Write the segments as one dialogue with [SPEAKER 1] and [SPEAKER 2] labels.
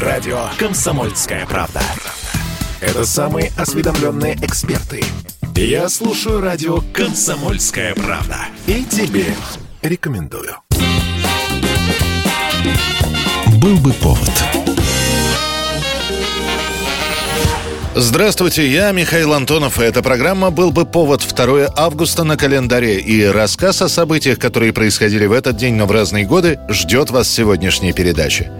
[SPEAKER 1] Радио «Комсомольская правда». Это самые осведомленные эксперты. Я слушаю радио «Комсомольская правда». И тебе рекомендую.
[SPEAKER 2] Был бы повод.
[SPEAKER 3] Здравствуйте, я Михаил Антонов, и эта программа «Был бы повод» 2 августа на календаре. И рассказ о событиях, которые происходили в этот день, но в разные годы, ждет вас в сегодняшней передаче.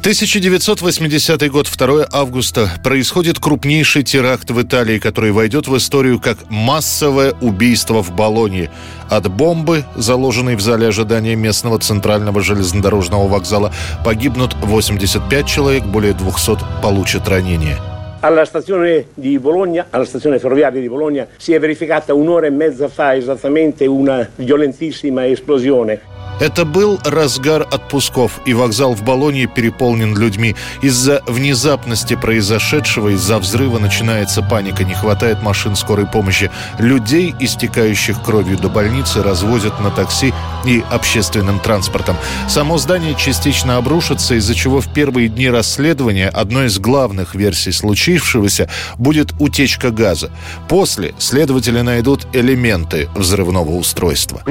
[SPEAKER 3] 1980 год, 2 августа, происходит крупнейший теракт в Италии, который войдет в историю как массовое убийство в Болонии. От бомбы, заложенной в зале ожидания местного центрального железнодорожного вокзала, погибнут 85 человек, более 200 получат ранения.
[SPEAKER 4] Alla stazione Bologna, alla stazione ferroviaria di Bologna, si è verificata un'ora e mezza fa esattamente una violentissima esplosione.
[SPEAKER 3] Это был разгар отпусков, и вокзал в Болонии переполнен людьми. Из-за внезапности произошедшего, из-за взрыва начинается паника, не хватает машин скорой помощи. Людей, истекающих кровью до больницы, развозят на такси и общественным транспортом. Само здание частично обрушится, из-за чего в первые дни расследования одной из главных версий случившегося будет утечка газа. После следователи найдут элементы взрывного устройства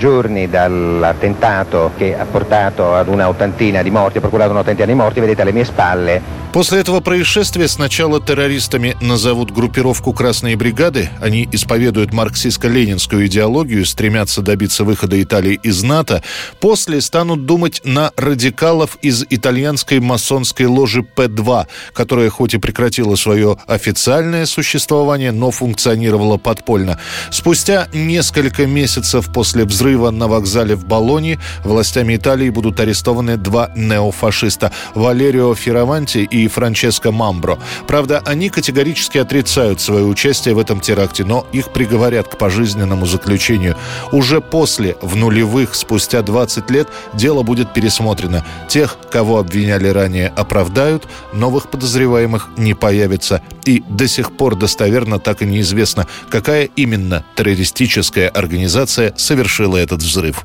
[SPEAKER 5] giorni dall'attentato che ha portato ad una ottantina di morti, ha procurato un'ottantina di morti, vedete alle mie spalle
[SPEAKER 3] После этого происшествия сначала террористами назовут группировку «Красные бригады». Они исповедуют марксистско-ленинскую идеологию, стремятся добиться выхода Италии из НАТО. После станут думать на радикалов из итальянской масонской ложи П-2, которая хоть и прекратила свое официальное существование, но функционировала подпольно. Спустя несколько месяцев после взрыва на вокзале в Болонии властями Италии будут арестованы два неофашиста – Валерио Фираванти и Франческо Мамбро. Правда, они категорически отрицают свое участие в этом теракте, но их приговорят к пожизненному заключению. Уже после, в нулевых, спустя 20 лет, дело будет пересмотрено. Тех, кого обвиняли ранее, оправдают, новых подозреваемых не появится. И до сих пор достоверно так и неизвестно, какая именно террористическая организация совершила этот взрыв.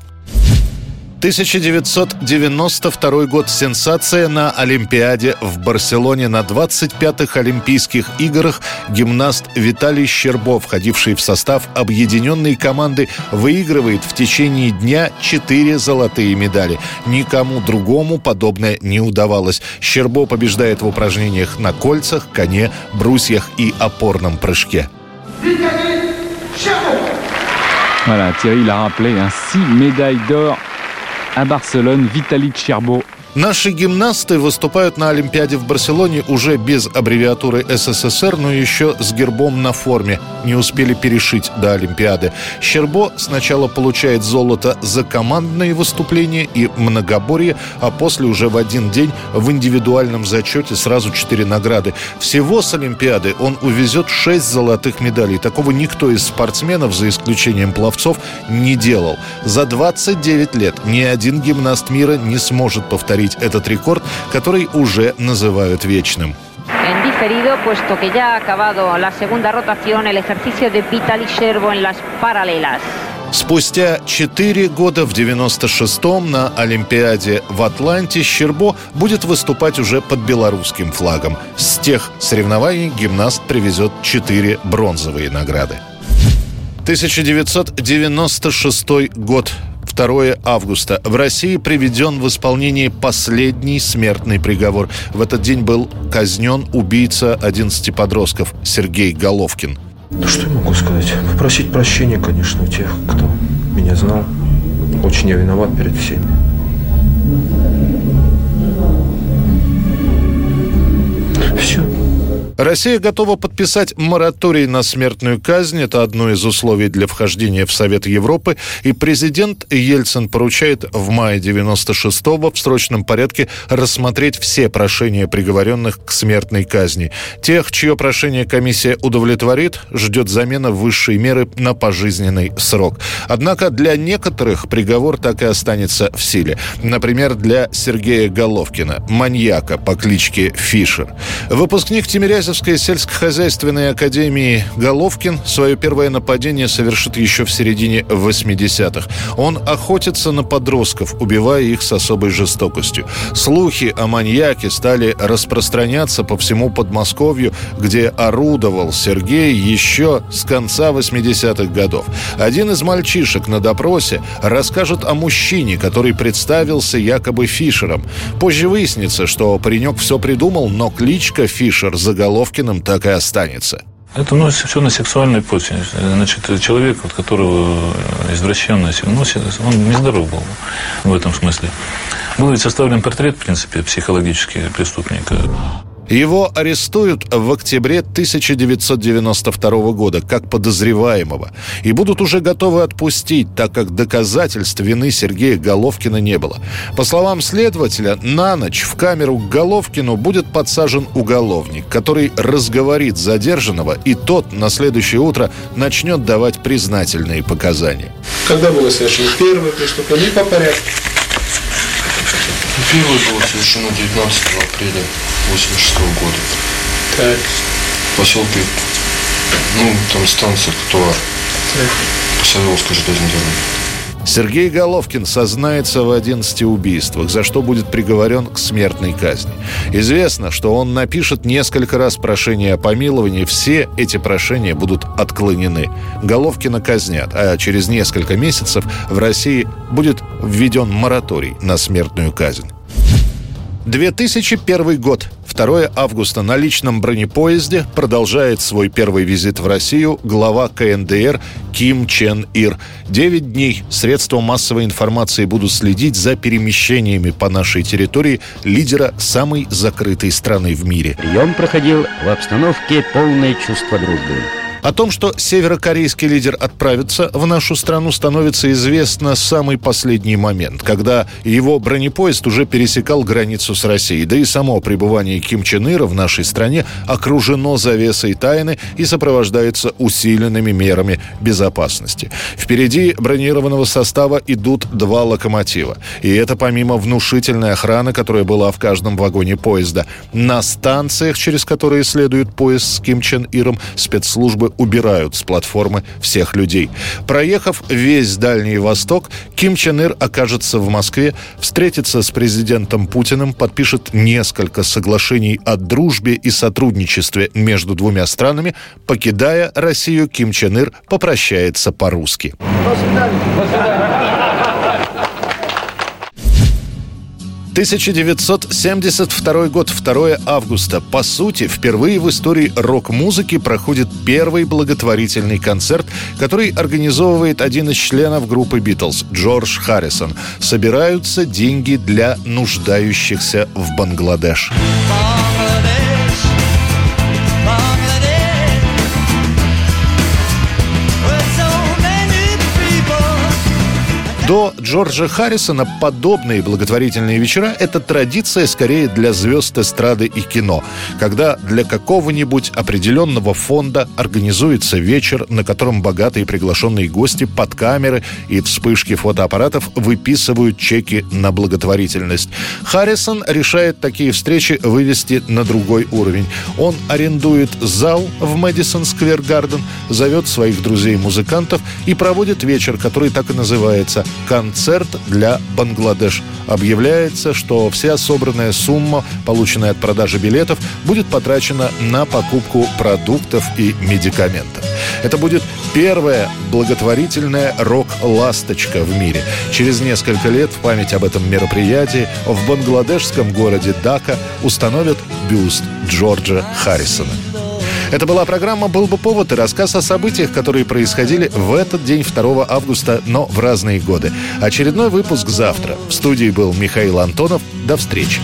[SPEAKER 3] 1992 год. Сенсация на Олимпиаде в Барселоне на 25-х Олимпийских играх гимнаст Виталий Щербов, входивший в состав объединенной команды, выигрывает в течение дня 4 золотые медали. Никому другому подобное не удавалось. Щербо побеждает в упражнениях на кольцах, коне, брусьях и опорном прыжке.
[SPEAKER 6] Voilà, Thierry l'a rappelé, hein, six médailles d'or à Barcelone, Vitaly Cherbo
[SPEAKER 3] Наши гимнасты выступают на Олимпиаде в Барселоне уже без аббревиатуры СССР, но еще с гербом на форме. Не успели перешить до Олимпиады. Щербо сначала получает золото за командные выступления и многоборье, а после уже в один день в индивидуальном зачете сразу четыре награды. Всего с Олимпиады он увезет шесть золотых медалей. Такого никто из спортсменов, за исключением пловцов, не делал. За 29 лет ни один гимнаст мира не сможет повторить повторить этот рекорд, который уже называют вечным.
[SPEAKER 7] En diferido, puesto que ya ha acabado la segunda rotación, el ejercicio de Vitaly Sherbo en las paralelas.
[SPEAKER 3] Спустя четыре года в 96-м на Олимпиаде в Атланте Щербо будет выступать уже под белорусским флагом. С тех соревнований гимнаст привезет четыре бронзовые награды. 1996 год. 2 августа. В России приведен в исполнение последний смертный приговор. В этот день был казнен убийца 11 подростков Сергей Головкин.
[SPEAKER 8] Да что я могу сказать? Попросить прощения, конечно, у тех, кто меня знал. Очень я виноват перед всеми.
[SPEAKER 3] Россия готова подписать мораторий на смертную казнь. Это одно из условий для вхождения в Совет Европы. И президент Ельцин поручает в мае 96-го в срочном порядке рассмотреть все прошения приговоренных к смертной казни. Тех, чье прошение комиссия удовлетворит, ждет замена высшей меры на пожизненный срок. Однако для некоторых приговор так и останется в силе. Например, для Сергея Головкина, маньяка по кличке Фишер. Выпускник Тимирязева Тимирязевской сельскохозяйственной академии Головкин свое первое нападение совершит еще в середине 80-х. Он охотится на подростков, убивая их с особой жестокостью. Слухи о маньяке стали распространяться по всему Подмосковью, где орудовал Сергей еще с конца 80-х годов. Один из мальчишек на допросе расскажет о мужчине, который представился якобы Фишером. Позже выяснится, что паренек все придумал, но кличка Фишер заголовкиным так и останется.
[SPEAKER 9] Это ну, все на сексуальной почве. Значит, человек, от которого извращенность, ну, он нездоров был в этом смысле. Был ведь составлен портрет, в принципе, психологический преступника.
[SPEAKER 3] Его арестуют в октябре 1992 года как подозреваемого и будут уже готовы отпустить, так как доказательств вины Сергея Головкина не было. По словам следователя, на ночь в камеру к Головкину будет подсажен уголовник, который разговорит задержанного, и тот на следующее утро начнет давать признательные показания.
[SPEAKER 10] Когда было совершено первое преступление по порядку?
[SPEAKER 11] Первое было совершено 19 апреля 86 года.
[SPEAKER 10] Так.
[SPEAKER 11] В поселке, ну, там станция Тротуар.
[SPEAKER 10] Так.
[SPEAKER 11] По Савеловской железной дороге.
[SPEAKER 3] Сергей Головкин сознается в 11 убийствах, за что будет приговорен к смертной казни. Известно, что он напишет несколько раз прошение о помиловании. Все эти прошения будут отклонены. Головкина казнят, а через несколько месяцев в России будет введен мораторий на смертную казнь. 2001 год. 2 августа на личном бронепоезде продолжает свой первый визит в Россию глава КНДР Ким Чен Ир. Девять дней средства массовой информации будут следить за перемещениями по нашей территории лидера самой закрытой страны в мире.
[SPEAKER 12] Прием проходил в обстановке полной чувства дружбы.
[SPEAKER 3] О том, что северокорейский лидер отправится в нашу страну, становится известно самый последний момент, когда его бронепоезд уже пересекал границу с Россией. Да и само пребывание Ким Чен Ира в нашей стране окружено завесой тайны и сопровождается усиленными мерами безопасности. Впереди бронированного состава идут два локомотива. И это помимо внушительной охраны, которая была в каждом вагоне поезда. На станциях, через которые следует поезд с Ким Чен Иром, спецслужбы убирают с платформы всех людей. Проехав весь Дальний Восток, Ким Чен Ир окажется в Москве, встретится с президентом Путиным, подпишет несколько соглашений о дружбе и сотрудничестве между двумя странами. Покидая Россию, Ким Чен Ир попрощается по-русски. До свидания. До свидания. 1972 год, 2 августа. По сути, впервые в истории рок-музыки проходит первый благотворительный концерт, который организовывает один из членов группы «Битлз» Джордж Харрисон. Собираются деньги для нуждающихся в Бангладеш. До Джорджа Харрисона подобные благотворительные вечера – это традиция скорее для звезд эстрады и кино, когда для какого-нибудь определенного фонда организуется вечер, на котором богатые приглашенные гости под камеры и вспышки фотоаппаратов выписывают чеки на благотворительность. Харрисон решает такие встречи вывести на другой уровень. Он арендует зал в Мэдисон Сквер Гарден, зовет своих друзей-музыкантов и проводит вечер, который так и называется концерт для Бангладеш. Объявляется, что вся собранная сумма, полученная от продажи билетов, будет потрачена на покупку продуктов и медикаментов. Это будет первая благотворительная рок-ласточка в мире. Через несколько лет в память об этом мероприятии в бангладешском городе Дака установят бюст Джорджа Харрисона. Это была программа «Был бы повод» и рассказ о событиях, которые происходили в этот день 2 августа, но в разные годы. Очередной выпуск завтра. В студии был Михаил Антонов. До встречи.